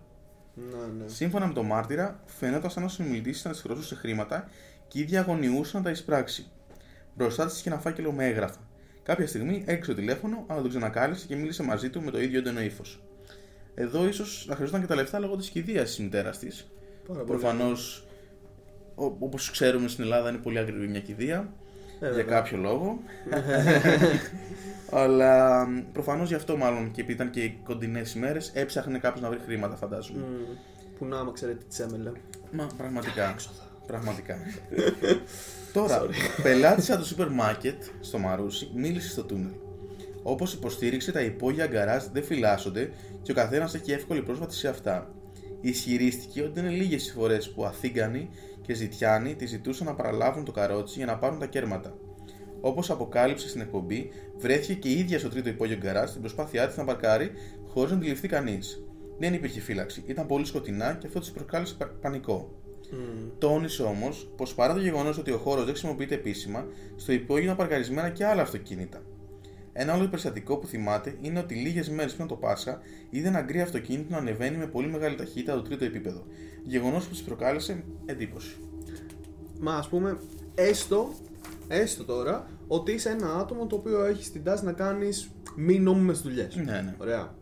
Ναι, ναι. Σύμφωνα με τον μάρτυρα, φαίνεται σαν ο συνομιλητής να τη χρωστούσε χρήματα και η ίδια αγωνιούσε να τα εισπράξει. Μπροστά της είχε ένα φάκελο με έγγραφα. Κάποια στιγμή έριξε το τηλέφωνο, αλλά τον ξανακάλεσε και μίλησε μαζί του με το ίδιο έντονο ύφος. Εδώ ίσως να χρειαζόταν και τα λεφτά λόγω της κηδείας της μητέρας της. Πάρα πολύ. Προφανώς, όπως ξέρουμε στην Ελλάδα, είναι πολύ ακριβή μια κηδεία. Ε, για βέβαια. κάποιο λόγο. Αλλά προφανώς γι' αυτό μάλλον και επειδή ήταν και οι κοντινές ημέρες, έψαχνε κάποιος να βρει χρήματα, φαντάζομαι. Μμ. Που να άμα ξέρετε τι έμελε. Μα πραγματικά. Πραγματικά. Τώρα, πελάτησα το σούπερ μάρκετ στο Μαρούσι μίλησε στο τούνελ. Όπως υποστήριξε, τα υπόγεια γκαράζ δεν φυλάσσονται και ο καθένας έχει εύκολη πρόσβαση σε αυτά. Ισχυρίστηκε ότι είναι λίγες οι φορές που Αθήγανοι και Ζητιάνοι τη ζητούσαν να παραλάβουν το καρότσι για να πάρουν τα κέρματα. Όπως αποκάλυψε στην εκπομπή, βρέθηκε και η ίδια στο τρίτο υπόγειο γκαράζ στην προσπάθειά της να παρκάρει χωρίς να αντιληφθεί κανείς. Δεν υπήρχε φύλαξη, ήταν πολύ σκοτεινά και αυτό της προκάλεσε πα- πανικό. Μμ. Τόνισε όμως πως παρά το γεγονός ότι ο χώρος δεν χρησιμοποιείται επίσημα, στο υπόγειο είναι παρκαρισμένα και άλλα αυτοκίνητα. Ένα άλλο περιστατικό που θυμάται είναι ότι λίγες μέρες πριν το Πάσχα είδε ένα γκρι αυτοκίνητο να ανεβαίνει με πολύ μεγάλη ταχύτητα το τρίτο επίπεδο. Γεγονός που της προκάλεσε εντύπωση. Μα ας πούμε, έστω, έστω τώρα ότι είσαι ένα άτομο το οποίο έχεις την τάση να κάνεις μη νόμιμες δουλειές. Ναι, ναι. Ωραία.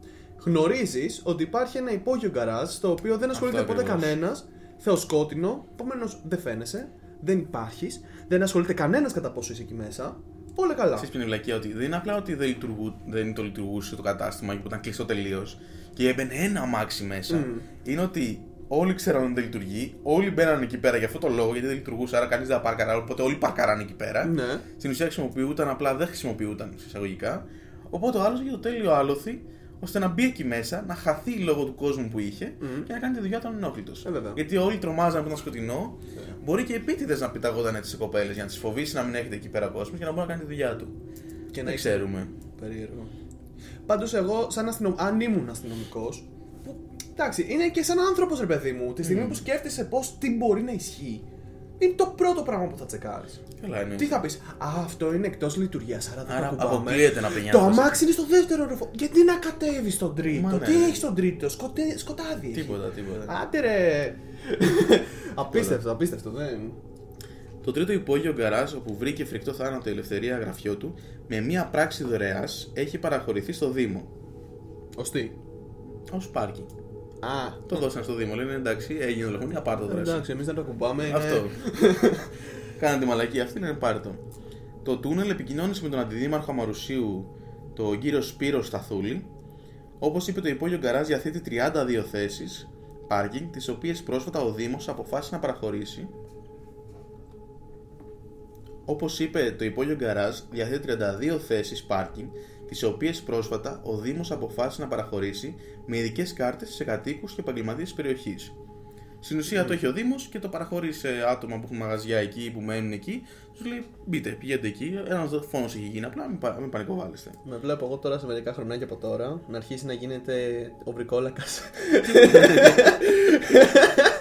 Γνωρίζεις ότι υπάρχει ένα υπόγειο γκαράζ στο οποίο δεν ασχολείται ποτέ ακριβώς. κανένας, θεοσκότεινο, επομένως δεν φαίνεσαι, δεν υπάρχεις, δεν ασχολείται κανένας κατά πόσο είσαι εκεί μέσα. Όλα καλά. Ξέρεις ποια είναι η βλακεία ότι δεν είναι απλά ότι δεν, λειτουργού, δεν το λειτουργούσε το κατάστημα που ήταν κλειστό τελείως και έμπαινε ένα αμάξι μέσα. Μμμ. Είναι ότι όλοι ξέραν ότι δεν λειτουργεί, όλοι μπαίναν εκεί πέρα για αυτό το λόγο γιατί δεν λειτουργούσε, άρα κανείς δεν πάρκαρε, οπότε όλοι παρκαράνε εκεί πέρα. Ναι. Στην ουσία χρησιμοποιούταν, απλά δεν χρησιμοποιούταν εισαγωγικά. Οπότε ο άλλος είχε το τέλειο άλοθη ώστε να μπει εκεί μέσα, να χαθεί λόγω του κόσμου που είχε Μμμ. και να κάνει τη δουλειά του ανενόχλητο. Ε, βέβαια. Γιατί όλοι τρομάζαν που ήταν σκοτεινό, μπορεί και επίτηδες να πεταγόταν έτσι σε κοπέλες για να τις φοβήσει να μην έχετε εκεί πέρα κόσμος και να μπορεί να κάνει τη δουλειά του. Και να δεν είσαι ξέρουμε. Περίεργο. Πάντως, εγώ, σαν αστυνομ... αν ήμουν αστυνομικός. Που... Εντάξει, είναι και σαν άνθρωπος, ρε παιδί μου. Τη στιγμή που σκέφτεσαι πώ τι μπορεί να ισχύει, είναι το πρώτο πράγμα που θα τσεκάρεις. Καλά είναι. Τι θα πεις, Α, αυτό είναι εκτός λειτουργίας, άρα δεν Άρα το κουμπάμε. αποκλείεται να πηγαίνεις Το αυτός. αμάξι είναι στο δεύτερο ροφό. Γιατί να κατέβεις στον τρίτο, Μα ναι, τι ναι. έχεις στον τρίτο, σκοτέ... σκοτάδι. έχει. Τίποτα, τίποτα. Άντε ρε. απίστευτο, απίστευτο, δεν. Το τρίτο υπόγειο γκαράζ, όπου βρήκε φρικτό θάνατο η ελευθερία γραφιό του, με μία πράξη δωρεάς έχει παραχωρηθεί στο Δήμο. Ω τι; Ω πάρκι. Α, Το δώσαν στο Δήμο. Λένε εντάξει, έγινε το λεγόμενο, πάρ' το δράση. εντάξει, εμείς δεν το κουμπάμε. είναι- Αυτό. Κάναν τη μαλακή αυτή, είναι πάρ' το. Το τούνελ επικοινώνησε με τον αντιδήμαρχο Αμαρουσίου, τον κύριο Σπύρος Σταθούλη. Όπως είπε, το υπόγειο γκαράζ διαθέτει 32 θέσεις πάρκινγκ, τις οποίες πρόσφατα ο Δήμος αποφάσισε να παραχωρήσει. Όπως είπε, το υπόγειο γκαράζ διαθέτει 32 θέσεις πάρκινγκ, τις οποίες πρόσφατα ο Δήμος αποφάσισε να παραχωρήσει με ειδικές κάρτες σε κατοίκους και επαγγελματίες της περιοχής. Στην ουσία το έχει ο Δήμος και το παραχωρεί σε άτομα που έχουν μαγαζιά εκεί, που μένουν εκεί. Τους λέει: Μπείτε, πηγαίνετε εκεί. Ένας φόνο έχει γίνει απλά, μην, πα- μην πανικοβάλλεστε. Με βλέπω εγώ τώρα σε μερικά χρονάκια από τώρα να αρχίσει να γίνεται ο βρικόλακας.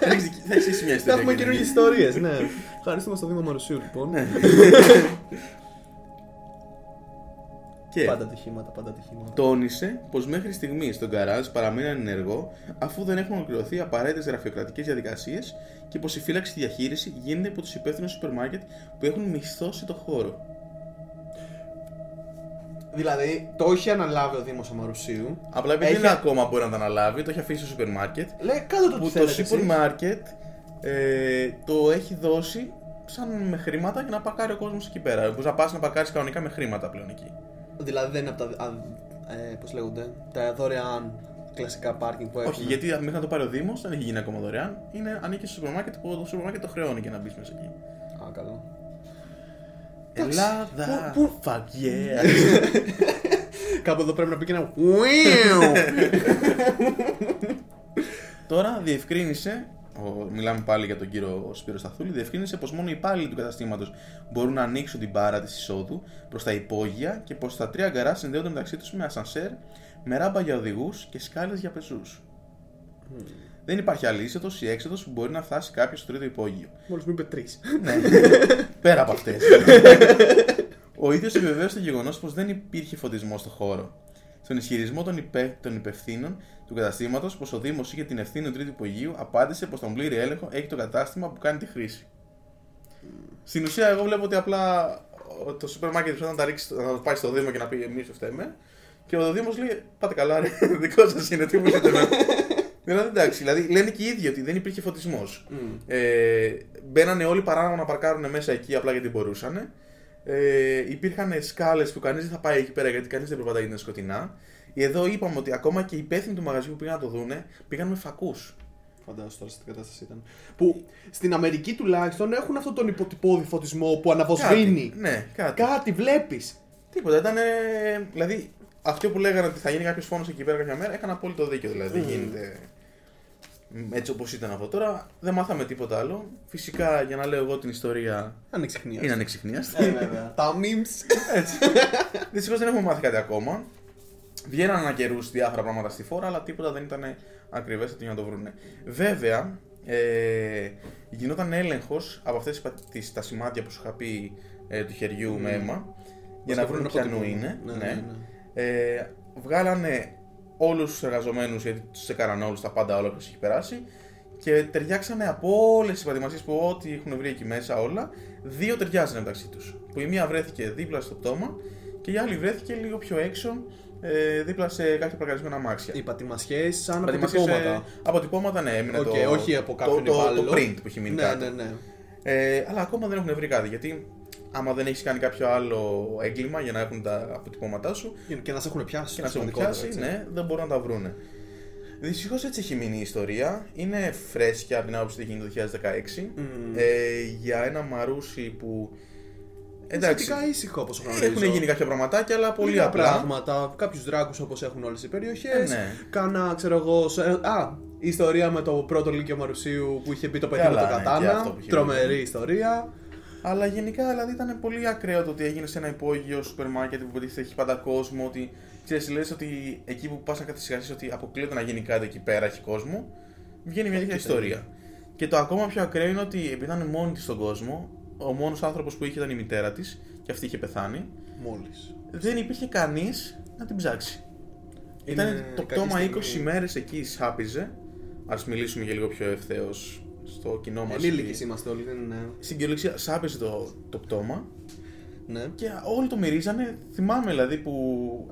Θα έχεις δικη- θα έχει εσύ μια Θα ιστορία. έχουμε για καινούργιες την- ιστορίες, ναι. Ευχαριστούμε στο Δήμο Μαρουσίου, λοιπόν. Ναι. Και Πάντα ατυχήματα, πάντα ατυχήματα. τόνισε πως μέχρι στιγμής το γκαράζ παραμένει ανενεργό αφού δεν έχουν ολοκληρωθεί οι απαραίτητες γραφειοκρατικές διαδικασίες και πως η φύλαξη και διαχείριση γίνεται από τους υπεύθυνους σούπερ μάρκετ που έχουν μισθώσει το χώρο. Δηλαδή, το έχει αναλάβει ο Δήμος Αμαρουσίου. Απλά επειδή Έχει- δεν ακόμα μπορεί να το αναλάβει, το έχει αφήσει στο σούπερ μάρκετ. Λέει, κάτω το τι Που το θέλετε σούπερ εσείς. μάρκετ ε, το έχει δώσει σαν με χρήματα για να παρκάρει ο κόσμος εκεί πέρα. Μπορείς να πας να παρκάρει κανονικά με χρήματα πλέον εκεί. Δηλαδή δεν είναι από τα. Α, ε, πώς λέγονται, τα δωρεάν κλασικά πάρκινγκ που έχουν. Όχι, γιατί μέχρι να το πάρει ο Δήμος δεν έχει γίνει ακόμα δωρεάν. Είναι, ανήκει στο σούπερ μάρκετ που το σούπερ μάρκετ το χρεώνει για να μπει μέσα εκεί. Α, καλό. Ελλάδα! Πού- Fuck yeah! Κάπου εδώ πρέπει να πει και ένα. Τώρα διευκρίνησε, ο, μιλάμε πάλι για τον κύριο Σπύρος Σταθούλη, διευκρίνησε πως μόνο οι υπάλληλοι του καταστήματος μπορούν να ανοίξουν την μπάρα της εισόδου προς τα υπόγεια και πως τα τρία γκαρά συνδέονται μεταξύ τους με ασανσέρ, με ράμπα για οδηγούς και σκάλες για πεζούς. Δεν υπάρχει άλλη είσοδος ή έξοδος που μπορεί να φτάσει κάποιος στο τρίτο υπόγειο. Μόλις μου είπε τρεις. Ναι, πέρα από αυτές. Ο ίδιος επιβεβαίωσε το γεγονός πως δεν υπήρχε φωτισμός στο χώρο. Στον ισχυρισμό των, υπε... των υπευθύνων του καταστήματος πως ο Δήμος είχε την ευθύνη του τρίτου υπογείου, απάντησε πως τον πλήρη έλεγχο έχει το κατάστημα που κάνει τη χρήση. Στην ουσία, εγώ βλέπω ότι απλά ο- το σούπερ μάρκετ πρέπει να τα ρίξει, να το πάει στο Δήμο και να πει εμείς το φταίμε. Και ο Δήμος λέει: Πάτε καλά, ρε, δικό σας είναι, τι μου λέτε με. Δηλαδή εντάξει, δηλαδή λένε και οι ίδιοι ότι δεν υπήρχε φωτισμός. Ε, μπαίνανε όλοι παράνομα να παρκάρουν μέσα εκεί απλά γιατί μπορούσαν. Ε, υπήρχαν σκάλες που κανείς δεν θα πάει εκεί πέρα γιατί κανείς δεν περπατάει γιατί είναι σκοτεινά. Εδώ είπαμε ότι ακόμα και οι υπεύθυνοι του μαγαζιού που πήγαν να το δούνε πήγαν με φακούς. Φαντάζομαι τώρα στην κατάσταση ήταν. Που στην Αμερική τουλάχιστον έχουν αυτόν τον υποτυπώδη φωτισμό που αναβοσβήνει. Ναι, κάτι. Κάτι βλέπεις. Τίποτα. Ήταν. Δηλαδή, αυτό που λέγανε ότι θα γίνει κάποιος φόνος εκεί πέρα κάποια μέρα, έκανε απόλυτο δίκιο. Δηλαδή, δεν γίνεται έτσι όπως ήταν αυτό. Τώρα δεν μάθαμε τίποτα άλλο. Φυσικά, για να λέω εγώ την ιστορία, Ανεξιχνία. είναι ανεξιχνίαστη. Ε, βέβαια. Τα memes. Έτσι. Δυστυχώς δεν έχουμε μάθει κάτι ακόμα. Βγαίναν ανά καιρούς διάφορα πράγματα στη φόρα, αλλά τίποτα δεν ήταν ακριβές για να το βρούνε. Βέβαια, ε, γινόταν έλεγχος από αυτές τα σημάδια που σου είχα πει ε, του χεριού με αίμα για να θα βρουν βρουν ποιανού από το είναι. Ναι, ναι. ναι, ναι. Ε, βγάλανε όλους τους εργαζομένους, γιατί τους έκαναν όλους τα πάντα όλα που έχει περάσει. Και ταιριάξανε από όλες τις προετοιμασίες που ό,τι έχουν βρει εκεί μέσα όλα. Δύο ταιριάζανε μεταξύ τους. Που η μία βρέθηκε δίπλα στο πτώμα και η άλλη βρέθηκε λίγο πιο έξω, ε, δίπλα σε κάποια παρκαρισμένα αμάξια. Οι πατημασιές σαν Πατημασίες, ε, αποτυπώματα. αποτυπώματα, ναι, έμεινε Οκ, το, όχι από κάποιον το, το, το υπάλληλο. print που έχει μείνει Ναι, κάτω. ναι, ναι. Ε, αλλά ακόμα δεν έχουν βρει κάτι. Γιατί άμα δεν έχεις κάνει κάποιο άλλο έγκλημα για να έχουν τα αποτυπώματά σου, Και να σε έχουν πιάσει. και να σε έχουν σημαντικότερο, πιάσει, έτσι. ναι, δεν μπορούν να τα βρούνε. Δυστυχώς έτσι έχει μείνει η ιστορία. Είναι φρέσκια από την άποψη ότι έγινε το 2016. Μμμ. Ε, για ένα μαρούσι που. Εντάξει. Σχετικά ήσυχο όπως γνωρίζω. Έχουν γίνει κάποια πραγματάκια, αλλά πολύ Λίγα απλά. πράγματα. Κάποιους δράκους όπως έχουν όλες οι περιοχές. Ε, ναι. Κάνα, ξέρω εγώ. σε- Α, η ιστορία με το πρώτο Λύκειο Μαρουσίου που είχε μπει το παιδί Καλά, με το ναι, και αυτό κατάνα. που είχε Τρομερή βγει. ιστορία. Αλλά γενικά δηλαδή ήταν πολύ ακραίο το ότι έγινε σε ένα υπόγειο σούπερ μάρκετ που υποτίθεται έχει πάντα κόσμο. Ότι ξέρεις, λες ότι εκεί που πας να καθυσυχάσει ότι αποκλείεται να γίνει κάτι εκεί πέρα, έχει κόσμο. Βγαίνει μια τέτοια ιστορία. Και το ακόμα πιο ακραίο είναι ότι επειδή ήταν μόνη της στον κόσμο, ο μόνος άνθρωπος που είχε ήταν η μητέρα της και αυτή είχε πεθάνει, Μόλις. δεν υπήρχε κανείς να την ψάξει. Είναι Ήταν το κακή πτώμα 20 στιγμή. μέρες εκεί, σάπιζε. Α μιλήσουμε για λίγο πιο ευθέως στο κοινό μας. Ενήλικες είμαστε όλοι. δεν είναι- Στην κυριολεξία σάπιζε το, το πτώμα Ναι. και όλοι το μυρίζανε. Θυμάμαι δηλαδή που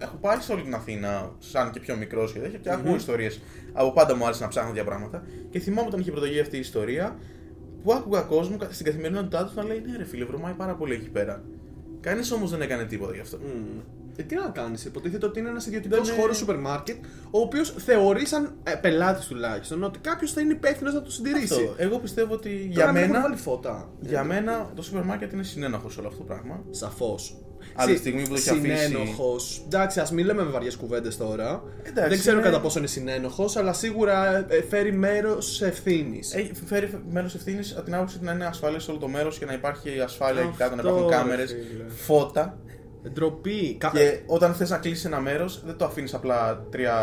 έχω πάει σε όλη την Αθήνα, σαν και πιο μικρός και τέτοια, και ακούω ιστορίες. Από πάντα μου άρεσε να ψάχνω τέτοια πράγματα. Και θυμάμαι όταν είχε πρωτογεί αυτή η ιστορία, που άκουγα κόσμο στην καθημερινότητά του να λέει: Ναι, ρε φίλε, βρωμάει πάρα πολύ εκεί πέρα. Κανείς όμως δεν έκανε τίποτα γι' αυτό. Μμμ. Ε, τι να κάνεις, υποτίθεται ότι είναι ένας ιδιωτικός Δεν είναι- χώρος σούπερ μάρκετ, ο οποίος θεωρεί σαν ε, πελάτης τουλάχιστον ότι κάποιος θα είναι υπεύθυνος να το συντηρήσει. Αυτό. Εγώ πιστεύω ότι Τώρα για μην έχουν μένα, βάλει φώτα. για μένα το σούπερ μάρκετ είναι συνένοχος σε όλο αυτό το πράγμα. Σαφώς. Από τη στιγμή που το έχει αφήσει- Συνένοχος. Εντάξει, ας μην λέμε με βαριές κουβέντες τώρα. Εντάξει, Δεν ξέρω είναι- κατά πόσο είναι συνένοχος, αλλά σίγουρα ε, φέρει μέρος ευθύνης. Έχει φέρει μέρος ευθύνης από την άποψη ότι να είναι ασφαλές όλο το μέρος και να υπάρχει ασφάλεια εκεί κάτω, να Αυτό, υπάρχουν ρε κάμερες, φίλε. φώτα. Ντροπή. Κα... Και όταν θες να κλείσεις ένα μέρος, δεν το αφήνεις απλά τρία.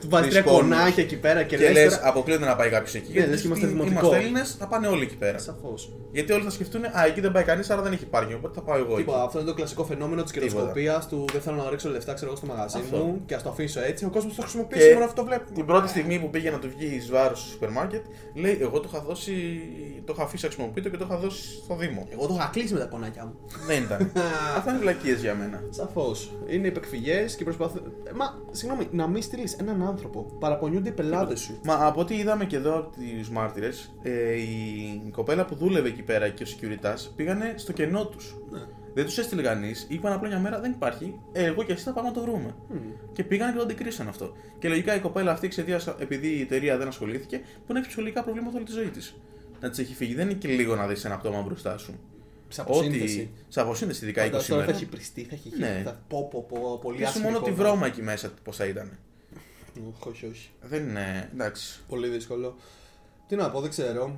Του βάζεις τρεις τρία κόρνους κονάκια εκεί πέρα και, Και λες λες, τώρα- αποκλείεται να πάει κάποιος εκεί. Ναι, λες και είμαστε δημοτικό. Έλληνες, θα πάνε όλοι εκεί πέρα. Σαφώς. Γιατί όλοι θα σκεφτούν, Α, εκεί δεν πάει κανείς, άρα δεν έχει πάρκινγκ. Οπότε θα πάω εγώ εκεί. Τίποτα, αυτό είναι το κλασικό φαινόμενο της κερδοσκοπίας του δεν θέλω να ρίξω λεφτά ξέρω εγώ στο μαγαζί Αυτό. μου και ας το αφήσω έτσι. Ο κόσμος το χρησιμοποιεί Και σήμερα αυτό το βλέπουμε. Την πρώτη στιγμή που πήγε να του βγει εις βάρος στο σούπερ μάρκετ, λέει: Εγώ το είχα δώσει, το είχα αφήσει αξιοποιητό και το είχα δώσει στο Δήμο. Εγώ το είχα κλείσει με τα κονάκια μου. Δεν ήταν. Αυτά είναι βλακίες για μένα. Σαφώς. Είναι υπεκφυγές και προσπαθούν. Ε, Μα, συγγνώμη, να μην στείλεις έναν άνθρωπο. Παραπονιούνται οι πελάτες σου. Μα από ό,τι είδαμε και εδώ από του μάρτυρες, ε, η κοπέλα που δούλευε εκεί πέρα και ο security πήγανε στο κενό τους. Ναι. Δεν τους έστειλε κανείς, είπαν απλά μια μέρα δεν υπάρχει. Ε, εγώ και εσύ θα πάμε να το βρούμε. Και πήγαν και το αντικρίσαν αυτό. Και λογικά η κοπέλα αυτή εξαιτίας επειδή η εταιρεία δεν ασχολήθηκε, που έχει ψυχολογικά προβλήματα όλη τη ζωή της. Να της έχει φύγει. Δεν είναι και λίγο να δεις ένα πτώμα μπροστά σου. Σε αποσύνθεση. Σε αποσύνθεση, ειδικά 20 Φαντάσου τώρα θα μέρε. έχει πριστεί, θα έχει Ναι. θα πω, πω, πω, πολύ Και σου άσχημη μόνο τη εικόνα. βρώμα εκεί μέσα πώς θα ήταν. Οχ, Όχι, όχι. Δεν είναι. εντάξει. Πολύ δύσκολο. Τι να πω, δεν ξέρω.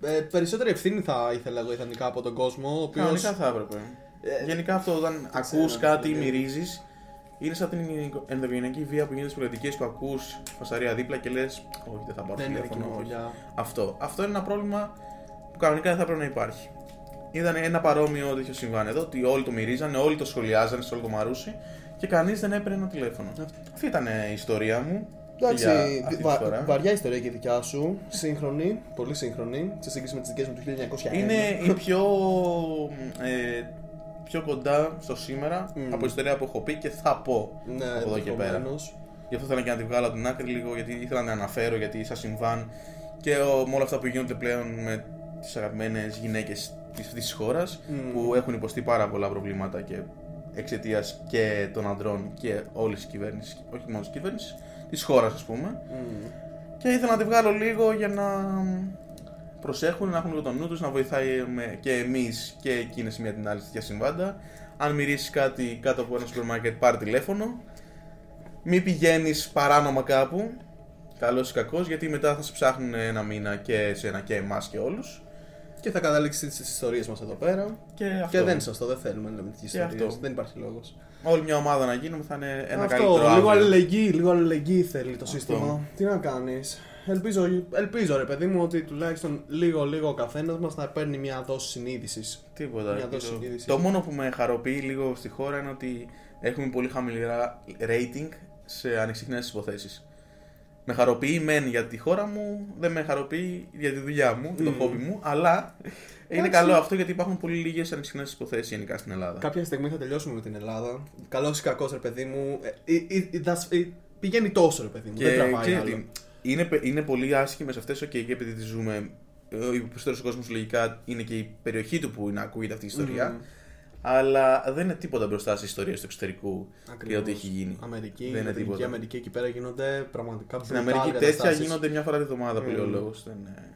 Ε, περισσότερη ευθύνη θα ήθελα εγώ ιδανικά από τον κόσμο. Ο οποίος... Κανονικά θα έπρεπε. Ε, Γενικά αυτό όταν ξέρω, ακούς κάτι ή φίλε. μυρίζεις, είναι σαν την ενδογενειακή βία που γίνεται στις πολιτικές που ακούς φασαρία δίπλα και λες: Όχι, δεν θα πάρω Δεν είναι δική τηλέφωνο. μου όχι». δουλειά. Αυτό. Αυτό είναι ένα πρόβλημα που κανονικά δεν θα πρέπει να υπάρχει. Ήταν ένα παρόμοιο τέτοιο συμβάν εδώ, ότι όλοι το μυρίζανε, όλοι το σχολιάζανε σε όλο το μαρούσι και κανείς δεν έπαιρνε ένα τηλέφωνο. Αυτή ήταν η ιστορία μου. Εντάξει, για αυτή τη βα- φορά. βαριά ιστορία και η δικιά σου. Σύγχρονη, πολύ σύγχρονη, σε σύγκριση με τις δικές μου του 1901. Είναι η πιο, ε, πιο κοντά στο σήμερα Μμμ. από ιστορία που έχω πει και θα πω Ναι, από εδώ και πέρα. ενδεχομένως. Γι' αυτό ήθελα και να τη βγάλω από την άκρη λίγο, γιατί ήθελα να την αναφέρω, γιατί σα συμβάν και ο, με όλα αυτά που γίνονται πλέον με τις αγαπημένες γυναίκες της της χώρας Μμμ. που έχουν υποστεί πάρα πολλά προβλήματα και εξαιτίας και των ανδρών και όλης της κυβέρνησης, όχι μόνο της κυβέρνησης, της χώρας ας πούμε. Μμμ. Και ήθελα να τη βγάλω λίγο για να προσέχουν, να έχουν λίγο τον νου τους, να βοηθάει με- και εμείς και εκείνες μία την άλλη σε τέτοια συμβάντα. Αν μυρίσεις κάτι κάτω από ένα σούπερ μάρκετ, πάρε τηλέφωνο. Μην πηγαίνεις παράνομα κάπου, καλός ή κακός, γιατί μετά θα σε ψάχνουν ένα μήνα και εσένα και εμάς και όλους. Και θα καταλήξει τι ιστορίες μας εδώ πέρα. Και αυτό. Και δεν είναι σωστό, δεν θέλουμε να λέμε τέτοιες Και ιστορίες. αυτό. Δεν υπάρχει λόγος. Όλη μια ομάδα να γίνουμε θα είναι ένα Αυτό, καλύτερο λίγο αύριο. αλληλεγγύη, λίγο αλληλεγγύη θέλει το Αυτό. σύστημα. Τι να κάνεις. Ελπίζω, ελπίζω ρε παιδί μου ότι τουλάχιστον λίγο λίγο ο καθένας μας να παίρνει μια δόση συνείδησης. Τίποτα. Μια Και δόση το, συνείδησης. το μόνο που με χαροποιεί λίγο στη χώρα είναι ότι έχουμε πολύ χαμηλά rating σε ανεξιχνές υποθέσεις. Με χαροποιεί μεν για τη χώρα μου, δεν με χαροποιεί για τη δουλειά μου, για το Μμμ. χόμπι μου, αλλά είναι Εντάξει. καλό αυτό γιατί υπάρχουν πολύ λίγες ανεξιχνές υποθέσεις γενικά στην Ελλάδα. Κάποια στιγμή θα τελειώσουμε με την Ελλάδα. Καλό ή κακό, ρε παιδί μου. ε, ε, ε, ε, δασ- ε, Πηγαίνει τόσο, ρε παιδί μου. Και δεν τραβάει ξέρετε άλλο. τι, είναι, πε- είναι πολύ άσχημες αυτές, ok, και επειδή τις ζούμε, ε, ο περισσότερος κόσμος λογικά είναι και η περιοχή του που να ακούγεται αυτή η ιστορία. Μμμ. Αλλά δεν είναι τίποτα μπροστά στις ιστορίες του εξωτερικού και Ακριβώς. ό,τι έχει γίνει. Αμερική, δεν είναι Λατινική τίποτα. Αμερική εκεί πέρα γίνονται πραγματικά Στην brutal Αμερική τέτοια καταστάσεις. γίνονται μια φορά τη βδομάδα που λέει ο Μμμ. λόγος. Δεν... είναι-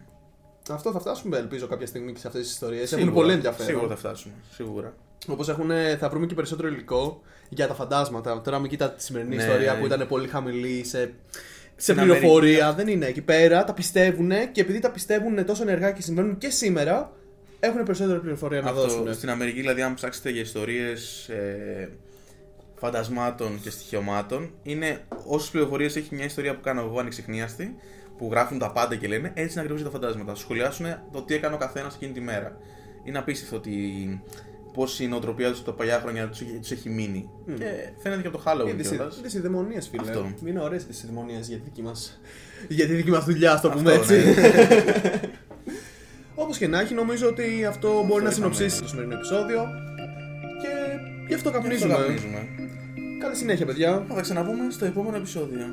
Αυτό θα φτάσουμε, ελπίζω, κάποια στιγμή και σε αυτές τις ιστορίες. Έχουν Σίγουρα, πολύ ενδιαφέρον. Σίγουρα θα φτάσουμε. Σίγουρα. Όπως έχουν, θα βρούμε και περισσότερο υλικό για τα φαντάσματα. Τώρα μην κοιτάτε τη σημερινή Ναι. ιστορία που ήταν πολύ χαμηλή σε, σε Στην πληροφορία. Δεν είναι εκεί πέρα. Τα πιστεύουν και επειδή τα πιστεύουν τόσο ενεργά και συμβαίνουν και σήμερα, έχουν περισσότερη πληροφορία να Αυτό, δώσουν. στην Αμερική, δηλαδή, αν ψάξετε για ιστορίες ε, φαντασμάτων και στοιχειωμάτων, είναι όσες πληροφορίες έχει μια ιστορία που κάνω εγώ ανεξιχνίαστη, που γράφουν τα πάντα και λένε έτσι είναι ακριβώς τα φαντάσματα. Σου σχολιάσουν το τι έκανε ο καθένας εκείνη τη μέρα. Είναι απίστευτο ότι πώ η νοοτροπία τους τα παλιά χρόνια τους έχει μείνει. Και φαίνεται και από το Halloween κιόλας. Τις ειδαιμονίε, φίλε. Αυτό. Είναι ωραίες τις ειδαιμονίε για τη δική μα για τη δική μας δουλειά, ας το πούμε Αυτό, έτσι. ναι. Όπως και να έχει, νομίζω ότι αυτό μπορεί να είχαμε. συνοψίσει το σημερινό επεισόδιο. Και γι' αυτό Αυτό καπνίζουμε. καπνίζουμε. Καλή συνέχεια, παιδιά. Θα τα ξαναπούμε στο επόμενο επεισόδιο.